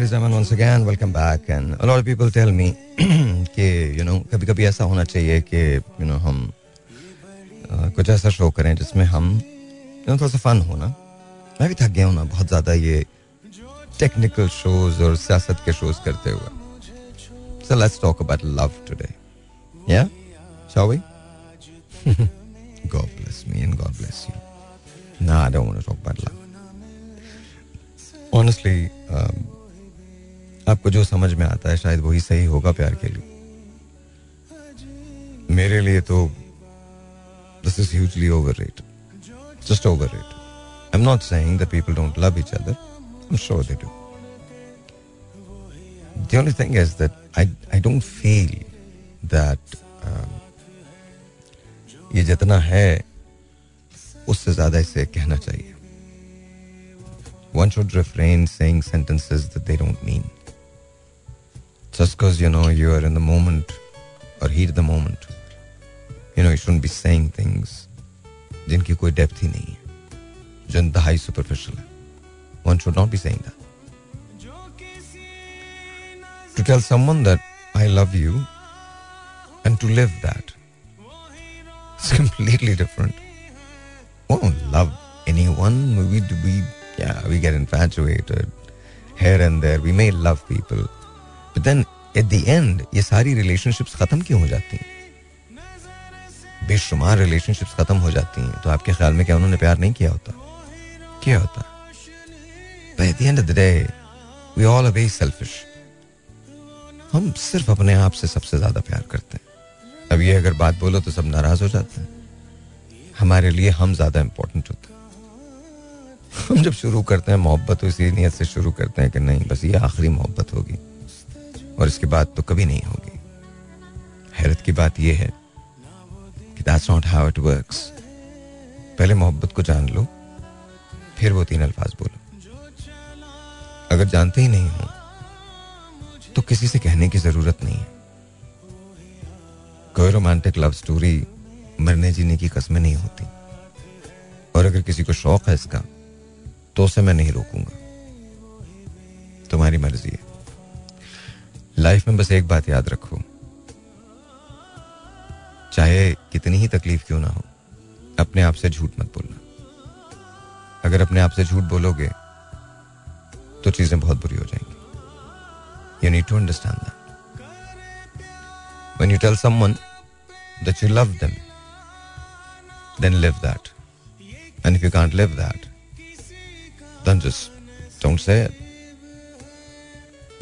ladies and once again, welcome back. And a lot of people tell me कि you know कभी कभी ऐसा होना चाहिए कि you know हम uh, कुछ ऐसा शो करें जिसमें हम you know, थोड़ा सा फन हो ना मैं भी थक गया हूँ ना बहुत ज़्यादा ये टेक्निकल शोज़ और सियासत के शोज़ करते हुए So let's talk about love today. Yeah? Shall we? God bless me and God bless you. No, I don't want to talk about love. Honestly, um, आपको जो समझ में आता है शायद वही सही होगा प्यार के लिए। मेरे लिए तो this is hugely over rate just over rate I am not saying that people don't love each other I am sure they do only thing is that I I don't feel that um, ये जितना है उससे ज़्यादा इसे कहना चाहिए। One should refrain saying sentences that they don't mean. Just because, you know, you are in the moment or heat of the moment, you know, you shouldn't be saying things जिनकी कोई डेप्थ ही नहीं है जो इंतहाई superficial है one should not be saying that to tell someone that I love you and to live that it's completely different We don't love anyone. We we yeah we get infatuated here and there. We may love people, but then at the end ये सारी relationships खत्म क्यों हो जाती हैं? बेशुमार relationships खत्म हो जाती हैं तो आपके ख्याल में क्या उन्होंने प्यार नहीं किया होता? किया होता। एट at एंड of the day, we all are very selfish. हम सिर्फ़ अपने आप से सबसे ज़्यादा प्यार करते हैं। अब ये अगर बात बोलो तो सब नाराज़ हो जाते हैं। हमारे लिए हम ज़्यादा इंपॉर्टेंट होते हैं। हम जब शुरू करते हैं मोहब्बत तो इसी नीयत से शुरू करते हैं कि नहीं बस ये आखिरी मोहब्बत होगी। और इसके बाद तो कभी नहीं होगी। हैरत की बात यह है कि that's not how it works पहले मोहब्बत को जान लो, फिर वो तीन अल्फाज बोलो। अगर जानते ही नहीं हो तो किसी से कहने की ज़रूरत नहीं है। कोई रोमांटिक लव स्टोरी मरने जीने की कसमें नहीं होती। और अगर किसी को शौक है इसका तो उसे मैं नहीं रोकूँगा। तुम्हारी मर्ज़ी है। लाइफ में बस एक बात याद रखो चाहे कितनी ही तकलीफ़ क्यों ना हो अपने आप से झूठ मत बोलना अगर अपने आप से झूठ बोलोगे तो चीज़ें बहुत बुरी हो जाएँगी you need to understand that you tell someone that you love them then live that. And if you can't live that, then just don't say it.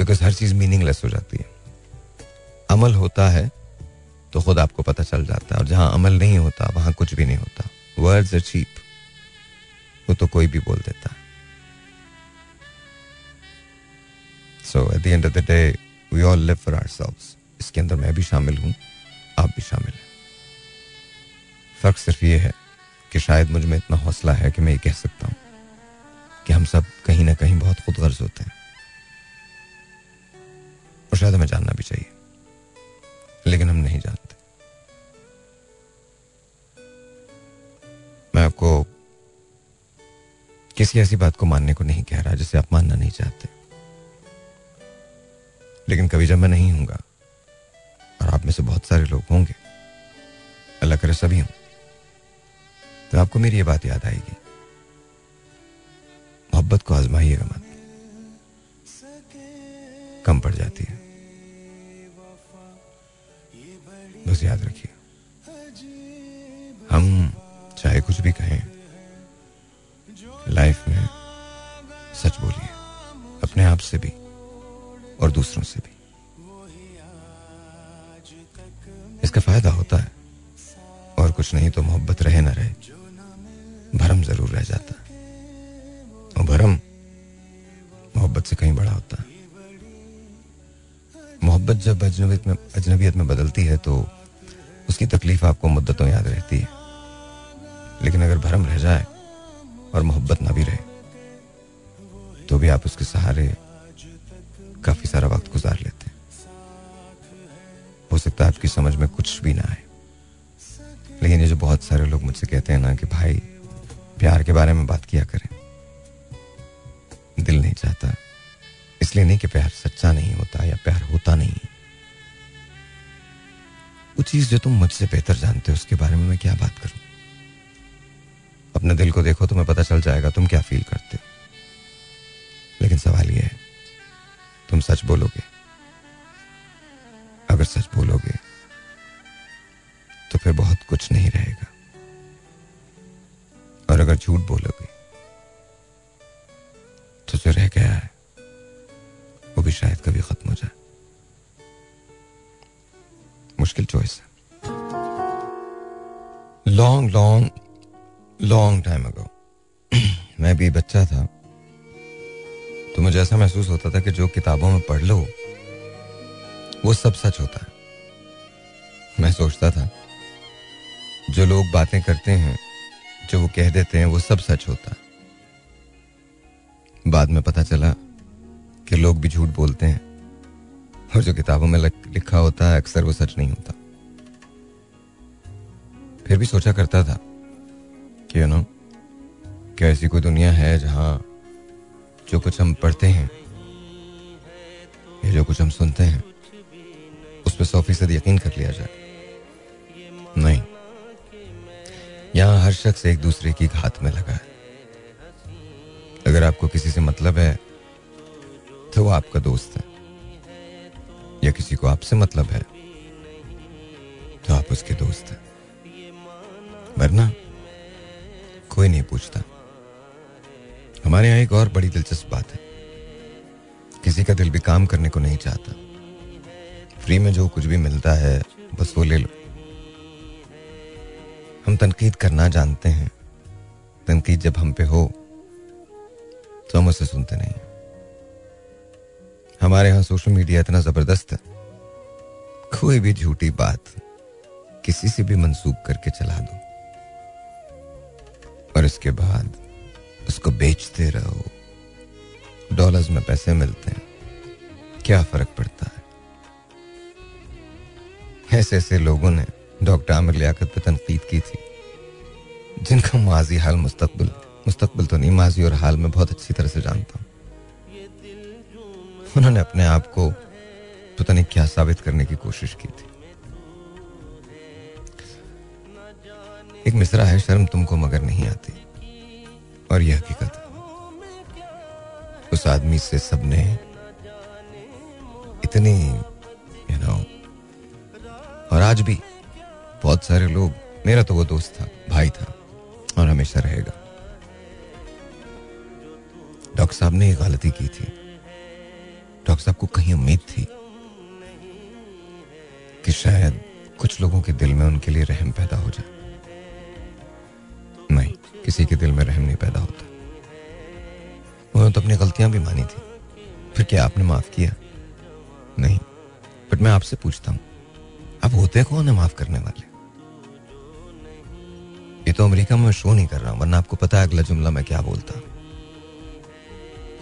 Because हर चीज़ मीनिंगलेस हो जाती है। अमल होता है तो खुद आपको पता चल जाता है। और जहाँ अमल नहीं होता, वहाँ कुछ भी नहीं होता। वर्ड्स आर चीप वो तो कोई भी बोल देता है। So at the end of the day we all live for ourselves इसके अंदर मैं भी शामिल हूँ, आप भी शामिल हैं। फ़र्क सिर्फ़ ये है कि शायद मुझमें इतना हौसला है कि मैं ये कह सकता हूँ कि हम सब कहीं ना कहीं बहुत खुद गर्ज होते हैं। और शायद हमें जानना भी चाहिए। लेकिन हम नहीं जानते। मैं आपको किसी ऐसी बात को मानने को नहीं कह रहा जिसे आप मानना नहीं चाहते। लेकिन कभी जब मैं नहीं हूँगा, और आप में से बहुत सारे लोग होंगे, अल्लाह करे सभी हों तो आपको मेरी ये बात याद आएगी। मोहब्बत को आजमाइएगा मत। कम पड़ जाती है। बस याद रखिए। हम चाहे कुछ भी कहें, लाइफ में सच बोलिए, अपने आप से भी और दूसरों से भी। इसका फ़ायदा होता है, और कुछ नहीं तो मोहब्बत रहे ना रहे, भरम ज़रूर रह जाता और भरम मोहब्बत से कहीं बड़ा होता है। मोहब्बत जब अजनबियत में अजनबियत में बदलती है तो उसकी तकलीफ़ आपको मुद्दतों याद रहती है। लेकिन अगर भरम रह जाए और मोहब्बत ना भी रहे तो भी आप उसके सहारे काफ़ी सारा वक्त गुजार लेते हैं। हो सकता है आपकी समझ में कुछ भी ना आए। लेकिन ये जो बहुत सारे लोग मुझसे कहते हैं ना कि भाई, प्यार के बारे में बात किया करें। दिल नहीं चाहता। इसलिए नहीं कि प्यार सच्चा नहीं होता या प्यार होता नहीं। वो चीज़ जो तुम मुझसे बेहतर जानते हो, उसके बारे में मैं क्या बात करूँ? अपने दिल को देखो तुम्हें पता चल जाएगा तुम क्या फील करते हो। लेकिन सवाल यह है, तुम सच बोलोगे? अगर सच बोलोगे तो फिर बहुत कुछ नहीं रहेगा। और अगर झूठ बोलोगे तो जो रह गया लॉन्ग टाइम अगो मैं भी बच्चा था। तो मुझे ऐसा महसूस होता था कि जो किताबों में पढ़ लो, वो सब सच होता है। मैं सोचता था, जो लोग बातें करते हैं, जो वो कह देते हैं, वो सब सच होता है। बाद में पता चला कि लोग भी झूठ बोलते हैं, और जो किताबों में लिखा होता है, अक्सर वो सच नहीं होता। फिर भी सोचा करता था कि यू नो? क्या ऐसी कोई दुनिया है जहाँ जो कुछ हम पढ़ते हैं, या जो कुछ हम सुनते हैं, उस पर सौ फ़ीसद यकीन कर लिया जाए? नहीं। यहाँ हर शख्स एक दूसरे की घात में लगा है। अगर आपको किसी से मतलब है तो वो आपका दोस्त है। या किसी को आपसे मतलब है तो आप उसके दोस्त हैं। वरना कोई नहीं पूछता। हमारे यहाँ एक और बड़ी दिलचस्प बात है। किसी का दिल भी काम करने को नहीं चाहता। फ्री में जो कुछ भी मिलता है, बस वो ले लो। हम तनकीद करना जानते हैं। तनकीद जब हम पे हो तो हम उसे सुनते नहीं हमारे यहाँ सोशल मीडिया इतना ज़बरदस्त है। कोई भी झूठी बात किसी से भी मंसूब करके चला दो। और इसके बाद उसको बेचते रहो। डॉलर्स में पैसे मिलते हैं। क्या फ़र्क पड़ता है? ऐसे ऐसे लोगों ने डॉक्टर आमिर लियाकत पर तनकीद की थी, जिनका माजी हाल मुस्तकबिल मुस्तकबिल तो नहीं, माजी और हाल में बहुत अच्छी तरह से जानता हूँ। उन्होंने अपने आप को पता नहीं क्या साबित करने की कोशिश की थी। एक मिसरा है, शर्म तुमको मगर नहीं आती। और यह हकीकत उस आदमी से सबने इतनी यू नो और आज भी बहुत सारे लोग, मेरा तो वो दोस्त था, भाई था, और हमेशा रहेगा। डॉक्टर साहब ने एक गलती की थी। डॉक्टर साहब को कहीं उम्मीद थी कि शायद कुछ लोगों के दिल में उनके लिए रहम पैदा हो जाए। किसी के दिल में रहम नहीं पैदा होता। उन्होंने तो अपनी गलतियाँ भी मानी थी। फिर क्या आपने माफ़ किया? नहीं बट मैं आपसे पूछता हूँ अब होते कौन है माफ़ करने वाले? ये तो अमेरिका में शो नहीं कर रहा हूँ, वरना आपको पता है अगला जुमला मैं क्या बोलता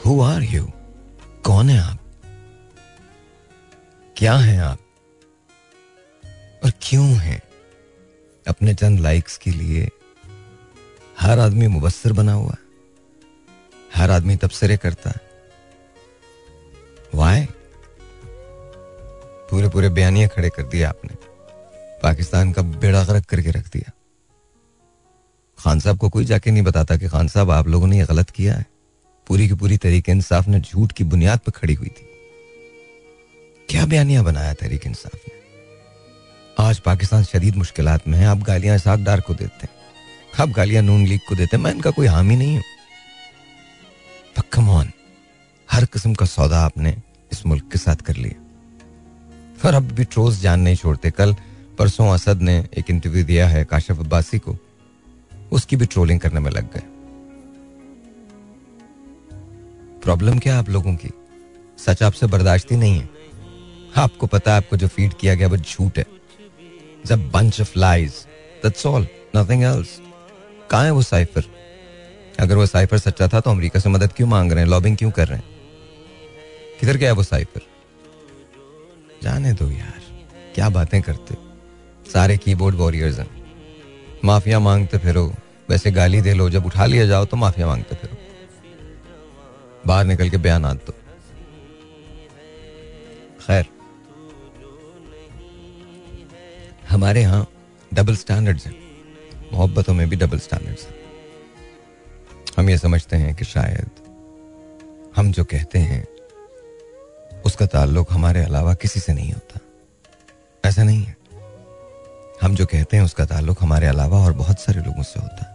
हु। आर यू कौन है आप? क्या हैं आप? और क्यों हैं? अपने चंद लाइक्स के लिए हर आदमी मुबसर बना हुआ है। हर आदमी तबसरे करता है। वाई पूरे पूरे बयानिया खड़े कर दिया आपने। पाकिस्तान का बेड़ा गर्क करके रख दिया। खान साहब को कोई जाके नहीं बताता कि खान साहब, आप लोगों ने यह गलत किया है। पूरी की पूरी तरीके इंसाफ ने झूठ की बुनियाद पर खड़ी हुई थी। क्या बयानिया बनाया तहरीक इंसाफ ने? आज पाकिस्तान शदीद मुश्किल में है, आप गालियाँ इसाक डार को देते हैं। आप गालियाँ नून लीग को देते हैं, मैं इनका कोई हामी नहीं हूँ। कम हर किस्म का सौदा आपने इस मुल्क के साथ कर लिया। और अब भी ट्रोज जान नहीं छोड़ते, कल परसों असद ने एक इंटरव्यू दिया है काशिफ अब्बासी को, उसकी भी ट्रोलिंग करने में लग गए। प्रॉब्लम क्या आप लोगों की? सच आपसे बर्दाश्ती नहीं है। आपको पता है आपको जो फ़ीड किया गया वो झूठ है। जब bunch of lies that's all nothing else कहाँ है वो साइफर? अगर वो साइफर सच्चा था तो अमेरिका से मदद क्यों मांग रहे हैं? लॉबिंग क्यों कर रहे हैं? किधर गया वो साइफर? जाने दो यार। क्या बातें करते? सारे कीबोर्ड वॉरियर्स हैं। माफिया मांगते फिरो। वैसे गाली दे लो। जब उठा लिया जाओ तो माफिया मांगते फिरो। बाहर निकल के बयान दो। खैर। हमारे यहाँ डबल स्टैंडर्ड्स हैं। मोहब्बतों में भी डबल स्टैंडर्ड्स हम ये समझते हैं कि शायद हम जो कहते हैं, उसका ताल्लुक हमारे अलावा किसी से नहीं होता। ऐसा नहीं है। हम जो कहते हैं, उसका ताल्लुक हमारे अलावा और बहुत सारे लोगों से होता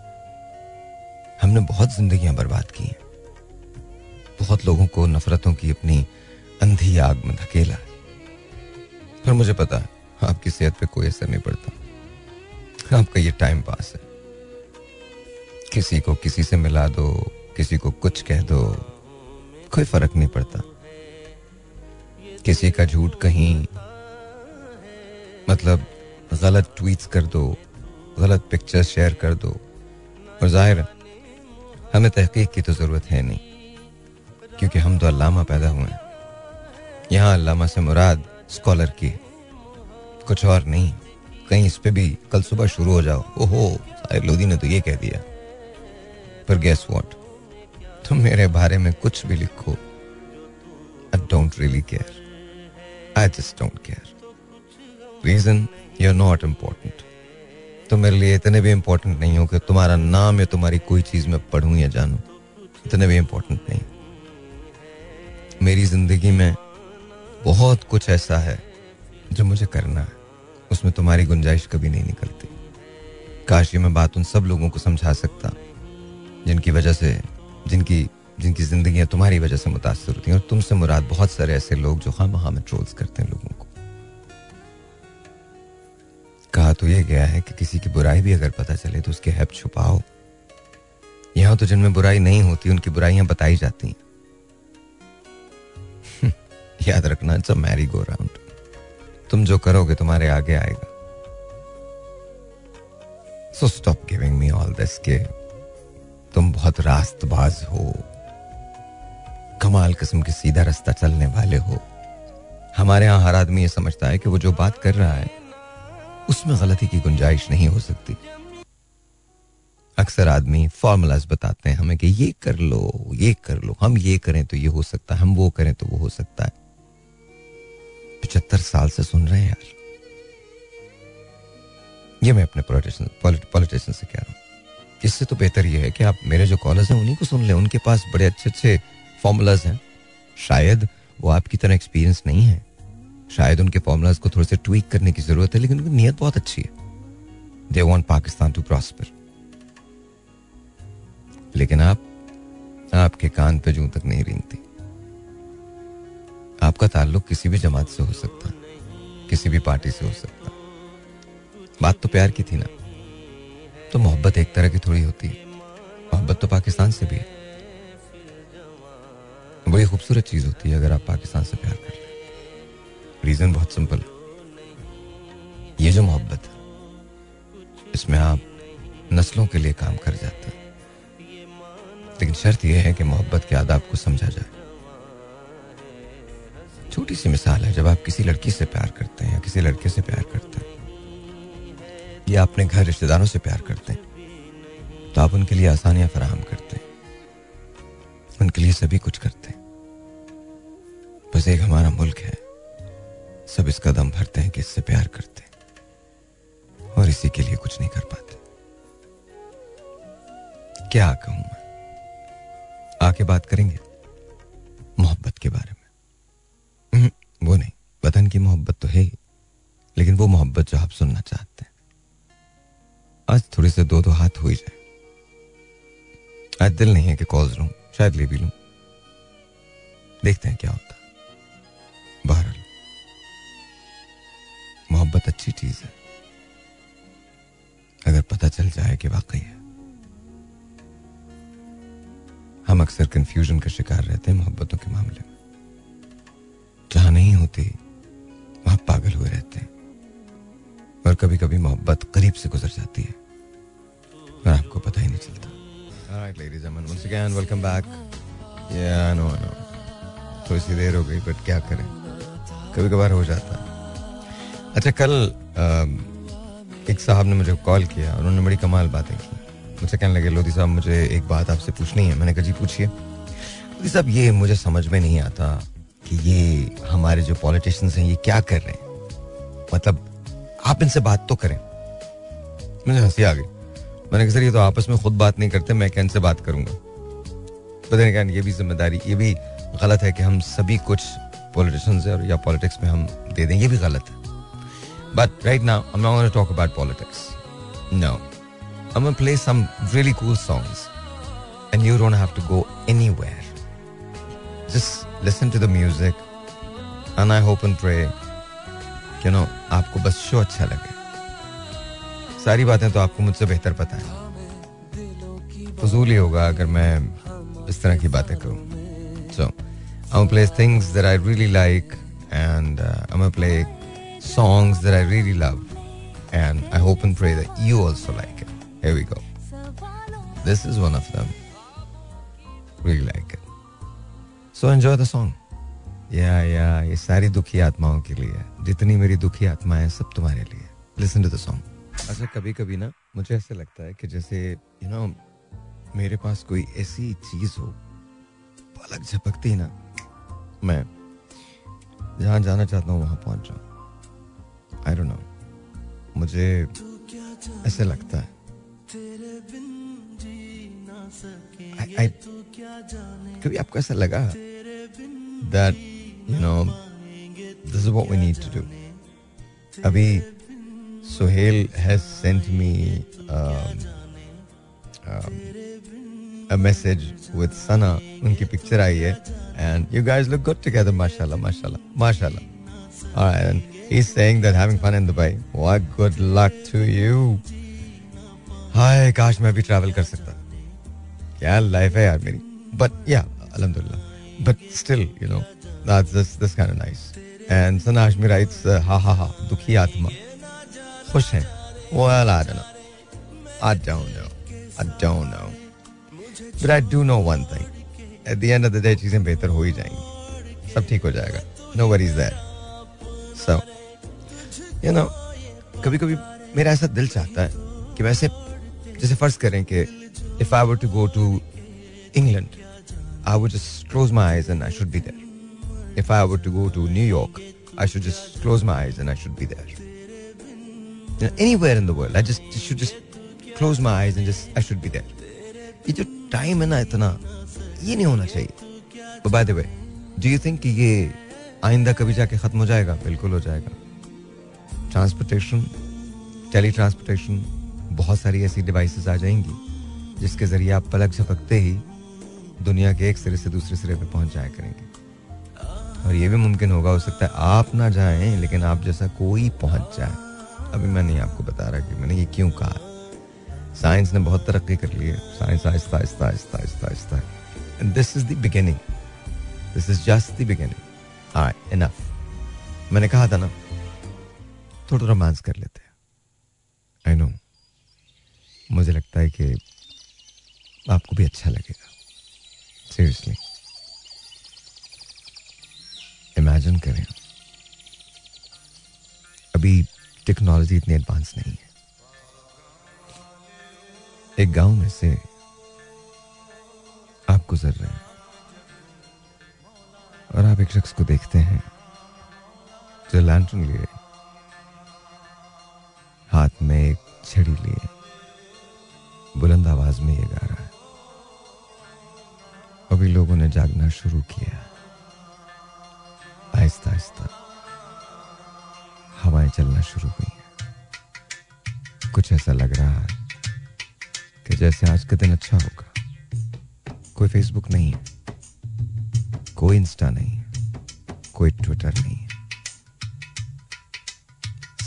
हमने बहुत जिंदगियाँ बर्बाद की हैं। बहुत लोगों को नफरतों की अपनी अंधी आग में धकेला पर मुझे पता आपकी सेहत पे कोई असर नहीं पड़ता। आपका ये टाइम पास है। किसी को किसी से मिला दो, किसी को कुछ कह दो, कोई फ़र्क नहीं पड़ता। किसी का झूठ कहीं मतलब गलत ट्वीट्स कर दो, गलत पिक्चर्स शेयर कर दो। और ज़ाहिर हमें तहकीक की तो ज़रूरत है नहीं, क्योंकि हम तो अल्लामा पैदा हुए हैं। यहाँ अल्लामा से मुराद स्कॉलर की, कुछ और नहीं। कहीं इस पे भी कल सुबह शुरू हो जाओ। ओहो, साहिर लोधी ने तो ये कह दिया। पर गेस वॉट तुम मेरे बारे में कुछ भी लिखो। I don't really care I just don't care reason you are not important तो मेरे लिए इतने भी इम्पोर्टेंट नहीं हो कि तुम्हारा नाम या तुम्हारी कोई चीज़ में पढ़ूं या जानूं। इतने भी इम्पोर्टेंट नहीं। मेरी ज़िंदगी में बहुत कुछ ऐसा है जो मुझे करना है। उसमें तुम्हारी गुंजाइश कभी नहीं निकलती। काश ये मैं बात उन सब लोगों को समझा सकता, जिनकी वजह से, जिनकी जिनकी ज़िंदगी तुम्हारी वजह से मुतासर होती हैं, और तुमसे मुराद बहुत सारे ऐसे लोग जो खाम में ट्रोल्स करते हैं लोगों को। कहा तो यह गया है कि किसी की बुराई भी अगर पता चले तो उसके हैप छुपाओ। यहाँ तो जिनमें बुराई नहीं होती, उनकी बुराइयाँ बताई जाती हैं। याद रखना it's a merry go round तुम जो करोगे, तुम्हारे आगे आएगा। So stop giving me all this के तुम बहुत रास्तबाज हो। कमाल किस्म के सीधा रास्ता चलने वाले हो। हमारे यहाँ हर आदमी ये समझता है कि वो जो बात कर रहा है, उसमें गलती की गुंजाइश नहीं हो सकती। अक्सर आदमी फॉर्मूलाज बताते हैं हमें कि ये कर लो, ये कर लो, हम ये करें तो ये हो सकता है, हम वो करें तो वो हो सकता है। पिछहत्तर साल से सुन रहे हैं यार। ये मैं अपने पॉलिटिशियन पॉलिटिशियन से कह रहा हूँ। इससे तो बेहतर ये है कि आप मेरे जो कॉलर्स हैं, उन्हीं को सुन लें। उनके पास बड़े अच्छे अच्छे फॉर्मूलाज हैं। शायद वो आपकी तरह एक्सपीरियंस नहीं है। शायद उनके फॉर्मूलाज को थोड़े से ट्वीक करने की ज़रूरत है, लेकिन उनकी नीयत बहुत अच्छी है। They want Pakistan to prosper लेकिन आप, आपके कान पे जू तक नहीं रेंगती। आपका ताल्लुक किसी भी जमात से हो सकता, किसी भी पार्टी से हो सकता। बात तो प्यार की थी ना। तो मोहब्बत एक तरह की थोड़ी होती है। मोहब्बत तो पाकिस्तान से भी है। बड़ी खूबसूरत चीज़ होती है अगर आप पाकिस्तान से प्यार कर ले। रीजन बहुत सिंपल है। ये जो मोहब्बत है, इसमें आप नस्लों के लिए काम कर जाते हैं। लेकिन शर्त यह है कि मोहब्बत के आदाब को समझा जाए। छोटी सी मिसाल है, जब आप किसी लड़की से प्यार करते हैं या किसी लड़के से प्यार करते हैं, या अपने घर रिश्तेदारों से प्यार करते हैं तो आप उनके लिए आसानियाँ फराहम करते हैं। उनके लिए सभी कुछ करते हैं। बस एक हमारा मुल्क है, सब इस कदम भरते हैं कि इससे प्यार करते हैं, और इसी के लिए कुछ नहीं कर पाते। क्या कहूँ मैं? आके बात करेंगे मोहब्बत के बारे में। वतन की मोहब्बत तो है ही, लेकिन वो मोहब्बत जो आप सुनना चाहते हैं। आज थोड़े से दो दो हाथ हो ही जाए। आज दिल नहीं है कि कॉल्स लू, शायद ले भी लू। देखते हैं क्या होता बहरहाल, मोहब्बत अच्छी चीज़ है। अगर पता चल जाए कि वाकई है। हम अक्सर कंफ्यूजन का शिकार रहते हैं मोहब्बतों के मामले में। जहाँ नहीं होती वहाँ पागल हुए रहते हैं। और कभी कभी मोहब्बत करीब से गुजर जाती है। और आपको पता ही नहीं चलता. थोड़ी सी देर हो गई बट क्या करें? कभी कभार हो जाता अच्छा कल एक साहब ने मुझे कॉल किया उन्होंने बड़ी कमाल बातें की। मुझे कहने लगे, लोधी साहब, मुझे एक बात आपसे पूछनी है। मैंने कहा, जी, पूछिए। लोधी साहब, ये मुझे समझ में नहीं आता। कि ये हमारे जो पॉलिटिशियंस हैं ये क्या कर रहे हैं? मतलब आप इनसे बात तो करें। मुझे हँसी आ गई। मैंने कहा सर ये तो आपस में खुद बात नहीं करते मैं क्या इनसे बात करूँगा? तो क्या ये भी ज़िम्मेदारी ये भी गलत है कि हम सभी कुछ पॉलिटिशियंस और या पॉलिटिक्स में हम दे दें ये भी गलत है। But right now I am not gonna talk about politics no I'm gonna play some really cool songs, and you don't have to go anywhere. Just listen to the music, and I hope and pray, you know, आपको बस show अच्छा लगे सारी बातें तो आपको मुझसे बेहतर पता है फजूल ही होगा अगर मैं इस तरह की बातें करूं सो I'm gonna play things that I really like, and uh, I'm gonna play songs that I really love, and I hope and pray that you also like it. Here we go. This is one of them. Really like it. So enjoy the song. या yeah ये सारी दुखी आत्माओं के लिए जितनी मेरी दुखी आत्माएँ सब तुम्हारे लिए। लिसन टू द सॉन्ग अच्छा कभी कभी ना मुझे ऐसे लगता है कि जैसे यू you नो know, मेरे पास कोई ऐसी चीज़ हो पलक झपकती ना मैं जहाँ जाना चाहता हूँ वहाँ पहुँच जाऊँ। आई डोंट नो मुझे ऐसे लगता है। I, I, कभी आपको ऐसा लगा? that you know this is what we need to do अभी Sohail has sent me um, um, a message with Sana उनकी पिक्चर आई है and you guys look good together mashallah mashallah mashallah all right and he's saying that having fun in Dubai what good luck to you हाय काश मैं भी travel कर सकता क्या life है यार मेरी बट या but still you know that's this kind of nice and Sana Hashmi writes हा हा हा दुखी आत्मा खुश है i don't know. I don't know. I don't know. But i do know one thing. At the end of the day चीज़ें बेहतर हो ही जाएँगी सब ठीक हो जाएगा no worries that so you know कभी कभी मेरा ऐसा दिल चाहता है कि वैसे जैसे फ़र्ज़ करें कि if I were to go to England I would just close my eyes and I should be there if I were to go to New York I should just close my eyes and I should be there anywhere in the world, I just, should just close my eyes and just, I should be there. ये जो time है ना इतना, ये नहीं होना चाहिए। By the way do you think कि ये आइंदा कभी जाके खत्म हो जाएगा? बिल्कुल हो जाएगा। ट्रांसपोर्टेशन टेली ट्रांसपोर्टेशन बहुत सारी ऐसी डिवाइसेस आ जाएँगी, जिसके ज़रिए आप पलक झपकते ही दुनिया के एक सिरे से दूसरे सिरे पे पहुँच जाया करेंगे। और ये भी मुमकिन होगा, हो सकता है आप ना जाएँ, लेकिन आप जैसा कोई पहुँच जाए। अभी मैं नहीं आपको बता रहा कि मैंने ये क्यों कहा। साइंस ने बहुत तरक्की कर ली है। साइंस आहिस्ता आहिस्ता आहिस्ता आहिस्ता आहिस्ता this is the beginning this is just the beginning enough मैंने कहा था ना, थोड़ा रोमांस कर लेते हैं। आई नो मुझे लगता है कि आपको भी अच्छा लगेगा। सीरियसली इमेजिन करें। अभी टेक्नोलॉजी इतनी एडवांस नहीं है। एक गाँव में से आप गुजर रहे हैं। और आप एक शख्स को देखते हैं जो लैंटर्न लिए, हाथ में एक छड़ी लिए, बुलंद आवाज़ में ये गा रहा है। अभी लोगों ने जागना शुरू किया। आहिस्ता आहिस्ता हवाएँ चलना शुरू हुई। कुछ ऐसा लग रहा है कि जैसे आज का दिन अच्छा होगा। कोई फेसबुक नहीं है, कोई इंस्टा नहीं है, कोई ट्विटर नहीं है।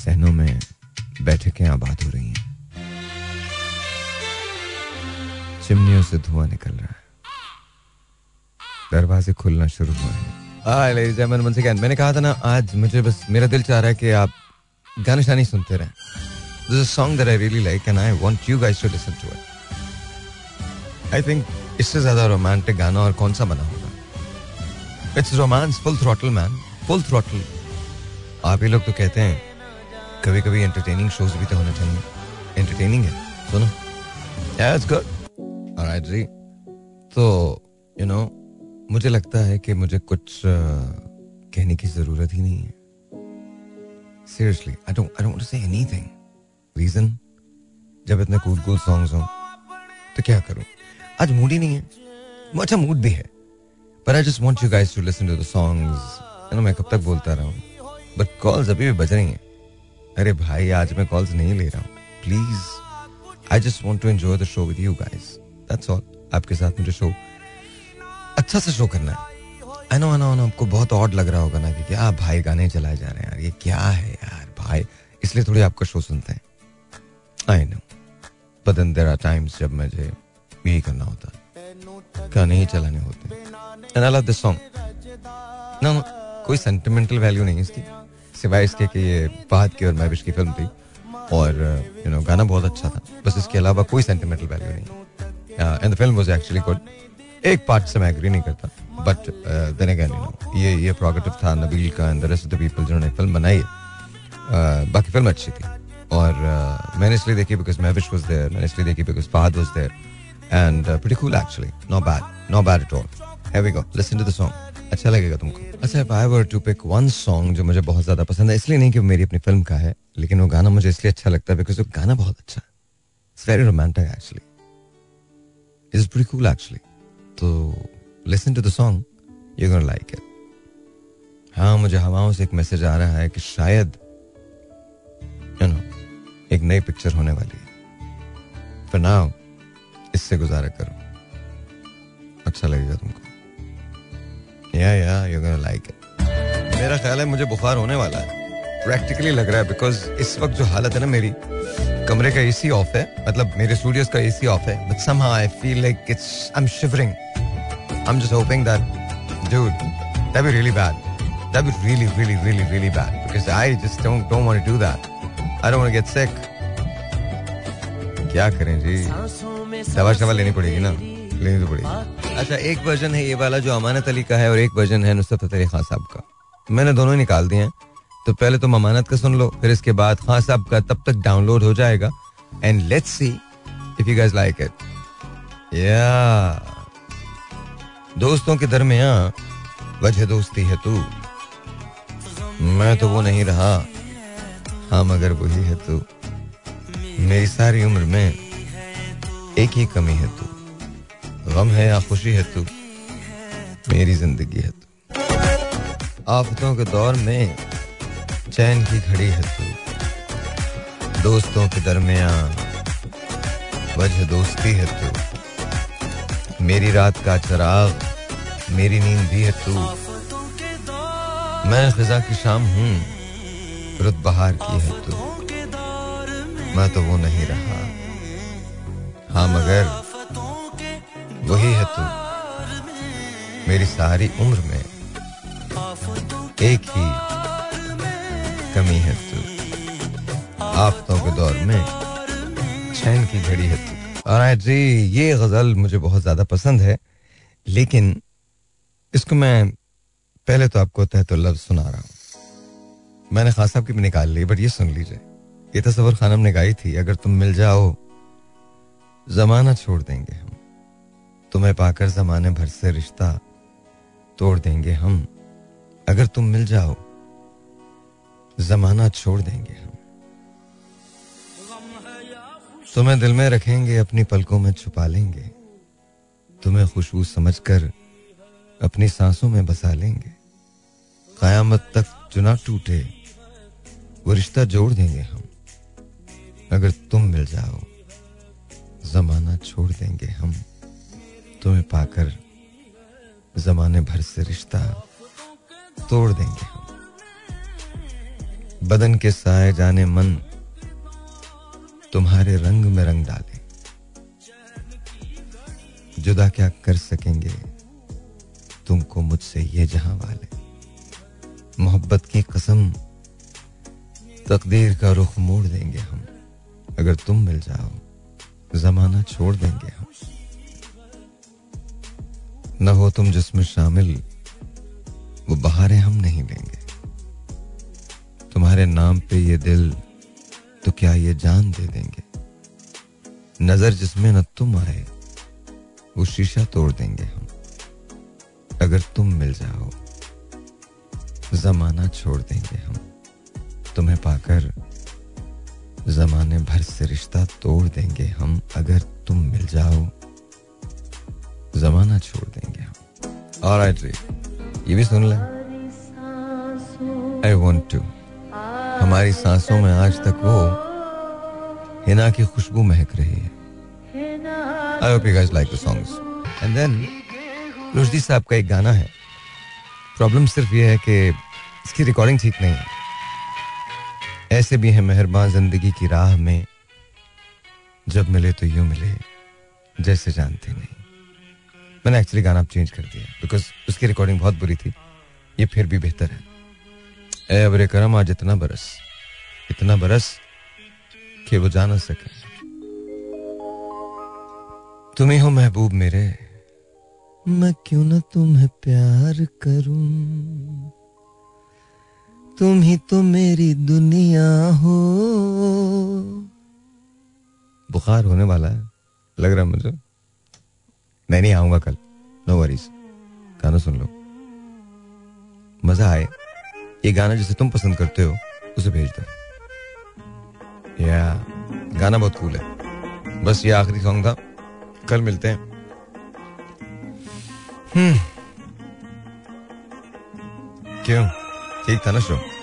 सहनों में बैठकें आबाद हो रही हैं। चिमनियों से धुआँ निकल रहा है। दरवाजे खुलना शुरू हुए हैं। मैंने कहा था ना आज मुझे बस मेरा दिल चाह रहा है कि आप गाने शानी सुनते रहें। This is song that I really like and I want you guys to listen to it I think इससे ज़्यादा रोमांटिक गाना और कौन सा बना होगा? It's romance full throttle man full throttle आप ही लोग तो कहते हैं कभी कभी एंटरटेनिंग शोज़ भी तो होना चाहिए। एंटरटेनिंग है सुनो। Yeah, it's good. जी। तो यू नो मुझे लगता है कि मुझे कुछ कहने की ज़रूरत ही नहीं है। Seriously I don't I don't say anything reason जब इतने कूल कूल सॉन्ग्स हो तो क्या करूँ? आज मूड ही नहीं है। अच्छा मूड भी है। पर I just want you guys to listen to the songs मैं कब तक बोलता रहा हूँ। बट कॉल्स अभी भी बज रही हैं। अरे भाई, आज मैं कॉल्स नहीं ले रहा हूँ। Please I just want to enjoy the show with you guys that's all आपके साथ मुझे शो अच्छा से शो करना है। आई नो नो नो आपको बहुत ऑड लग रहा होगा ना कि क्या भाई गाने चलाए जा रहे हैं यार, ये क्या है यार भाई? इसलिए थोड़ी आपका शो सुनते हैं। I know but then there are times जब मुझे यही करना होता गाने ही चलाने होते and I love this song no कोई सेंटिमेंटल वैल्यू नहीं इसकी। सिवाय इसके कि ये फहद की और महविश की फ़िल्म थी। और यू नो गाना बहुत अच्छा था। बस इसके अलावा कोई सेंटिमेंटल वैल्यू नहीं and the film was actually good एक पार्ट से मैं एग्री नहीं करता बट देन अगेन यू ये प्रोगेटिव था नबील का and the rest of the people जिन्होंने फ़िल्म बनाई। है uh, बाकी फ़िल्म अच्छी थी। और uh, मैंने इसलिए देखी बिकॉज़ महविश वाज देयर मैंने इसलिए देखी because Fahad was there and pretty cool actually no bad no bad at all here we go listen to the song अच्छा लगेगा तुमको। अच्छा if I were to pick one song जो मुझे बहुत ज़्यादा पसंद है इसलिए नहीं कि मेरी अपनी फ़िल्म का है लेकिन वो गाना मुझे इसलिए अच्छा लगता है बिकॉज़ वो गाना बहुत अच्छा है। It's very romantic actually it's pretty cool actually तो listen to the song you gonna like it हाँ मुझे हवाओं से एक मैसेज आ रहा है कि शायद यू नो एक नई पिक्चर होने वाली है। पर नाउ इससे गुजारा करो। अच्छा लगेगा तुमको। या या यू गोना लाइक इट मेरा ख्याल है मुझे बुखार होने वाला है। प्रैक्टिकली लग रहा है बिकॉज़ इस वक्त जो हालत है ना मेरी, कमरे का एसी ऑफ़ है मतलब मेरे स्टूडियोज का एसी ऑफ़ है but somehow I feel like it's I am shivering I am just hoping that dude that be really bad that be really really really really bad because I just don't don't want to do that I don't want get sick क्या करें जी? दवा शवा लेनी पड़ेगी ना? लेनी तो पड़ेगी। अच्छा एक वर्जन है ये वाला जो अमानत अली का है और एक वर्जन है नुसरत अली खान साहब का। मैंने दोनों ही निकाल दिए हैं। तो पहले तुम अमानत का सुन लो, फिर इसके बाद खान साहब का तब तक डाउनलोड हो जाएगा। And let's see if you guys like it या दोस्तों के दरमियान वजह दोस्ती है तू। मैं तो वो नहीं रहा हाँ मगर वही है तू। मेरी सारी उम्र में एक ही कमी है तू। गम है या खुशी है तू, मेरी ज़िंदगी है तू। आफतों के दौर में चैन की घड़ी है तू। दोस्तों के दरमिया वजह दोस्ती है तू। मेरी रात का चराग मेरी नींद भी है तू। मैं फिजा की शाम हूँ, रुत बहार की है तू। मैं तो वो नहीं रहा। हाँ मगर वही है तू। मेरी सारी उम्र में एक ही कमी है तू। आफतों के दौर में चैन की घड़ी है तू। और जी, ये गज़ल मुझे बहुत ज़्यादा पसंद है, लेकिन इसको मैं पहले तो आपको तहत लफ्ज सुना रहा हूँ। मैंने खास साहब की भी निकाल ली, बट ये सुन लीजिए। ये तस्वर खानम ने गाई थी, अगर तुम मिल जाओ, जमाना छोड़ देंगे हम। तुम्हें पाकर जमाने भर से रिश्ता तोड़ देंगे हम। अगर तुम मिल जाओ, जमाना छोड़ देंगे हम। तुम्हें दिल में रखेंगे, अपनी पलकों में छुपा लेंगे। तुम्हें खुशबू समझकर अपनी सांसों में बसा लेंगे। कयामत तक चुना टूटे, वो रिश्ता जोड़ देंगे हम। अगर तुम मिल जाओ, जमाना छोड़ देंगे हम। तुम्हें पाकर जमाने भर से रिश्ता तोड़ देंगे हम। बदन के साए जाने मन तुम्हारे रंग में रंग डाले। जुदा क्या कर सकेंगे? तुमको मुझसे ये जहाँ वाले। मोहब्बत की कसम, तकदीर का रुख मोड़ देंगे हम। अगर तुम मिल जाओ, जमाना छोड़ देंगे हम। न हो तुम जिसमें शामिल, वो बहारें हम नहीं लेंगे। तुम्हारे नाम पे ये दिल तो क्या ये जान दे देंगे? नज़र जिसमें न तुम आए, वो शीशा तोड़ देंगे हम। अगर तुम मिल जाओ, जमाना छोड़ देंगे हम। तुम्हें पाकर जमाने भर से रिश्ता तोड़ देंगे हम। अगर तुम मिल जाओ, जमाना छोड़ देंगे हम। और ये भी सुन ले। आई वॉन्ट टू हमारी सांसों में आज तक वो हिना की खुशबू महक रही है। I hope you guys like the songs and then Rushdie साहब का एक गाना है। प्रॉब्लम सिर्फ़ ये है कि इसकी रिकॉर्डिंग ठीक नहीं है। ऐसे भी है मेहरबान ज़िंदगी की राह में, जब मिले तो यूँ मिले, जैसे जानते नहीं। मैंने एक्चुअली गाना चेंज कर दिया बिकॉज़ उसकी रिकॉर्डिंग बहुत बुरी थी। ये फिर भी बेहतर है। ए अबरे करम, आज इतना बरस इतना बरस कि वो जा ना सके। तुम ही हो महबूब मेरे मैं क्यों ना तुम्हें प्यार करूँ? तुम ही तो मेरी दुनिया हो। बुखार होने वाला है, लग रहा है मुझे। मैं नहीं आऊँगा कल नो वरीज गाना सुन लो। मज़ा आए। ये गाना जिसे तुम पसंद करते हो, उसे भेज दो। या, गाना बहुत कूल है। बस ये आखिरी सॉन्ग था। कल मिलते हैं। क्यों? ठीक था ना शो?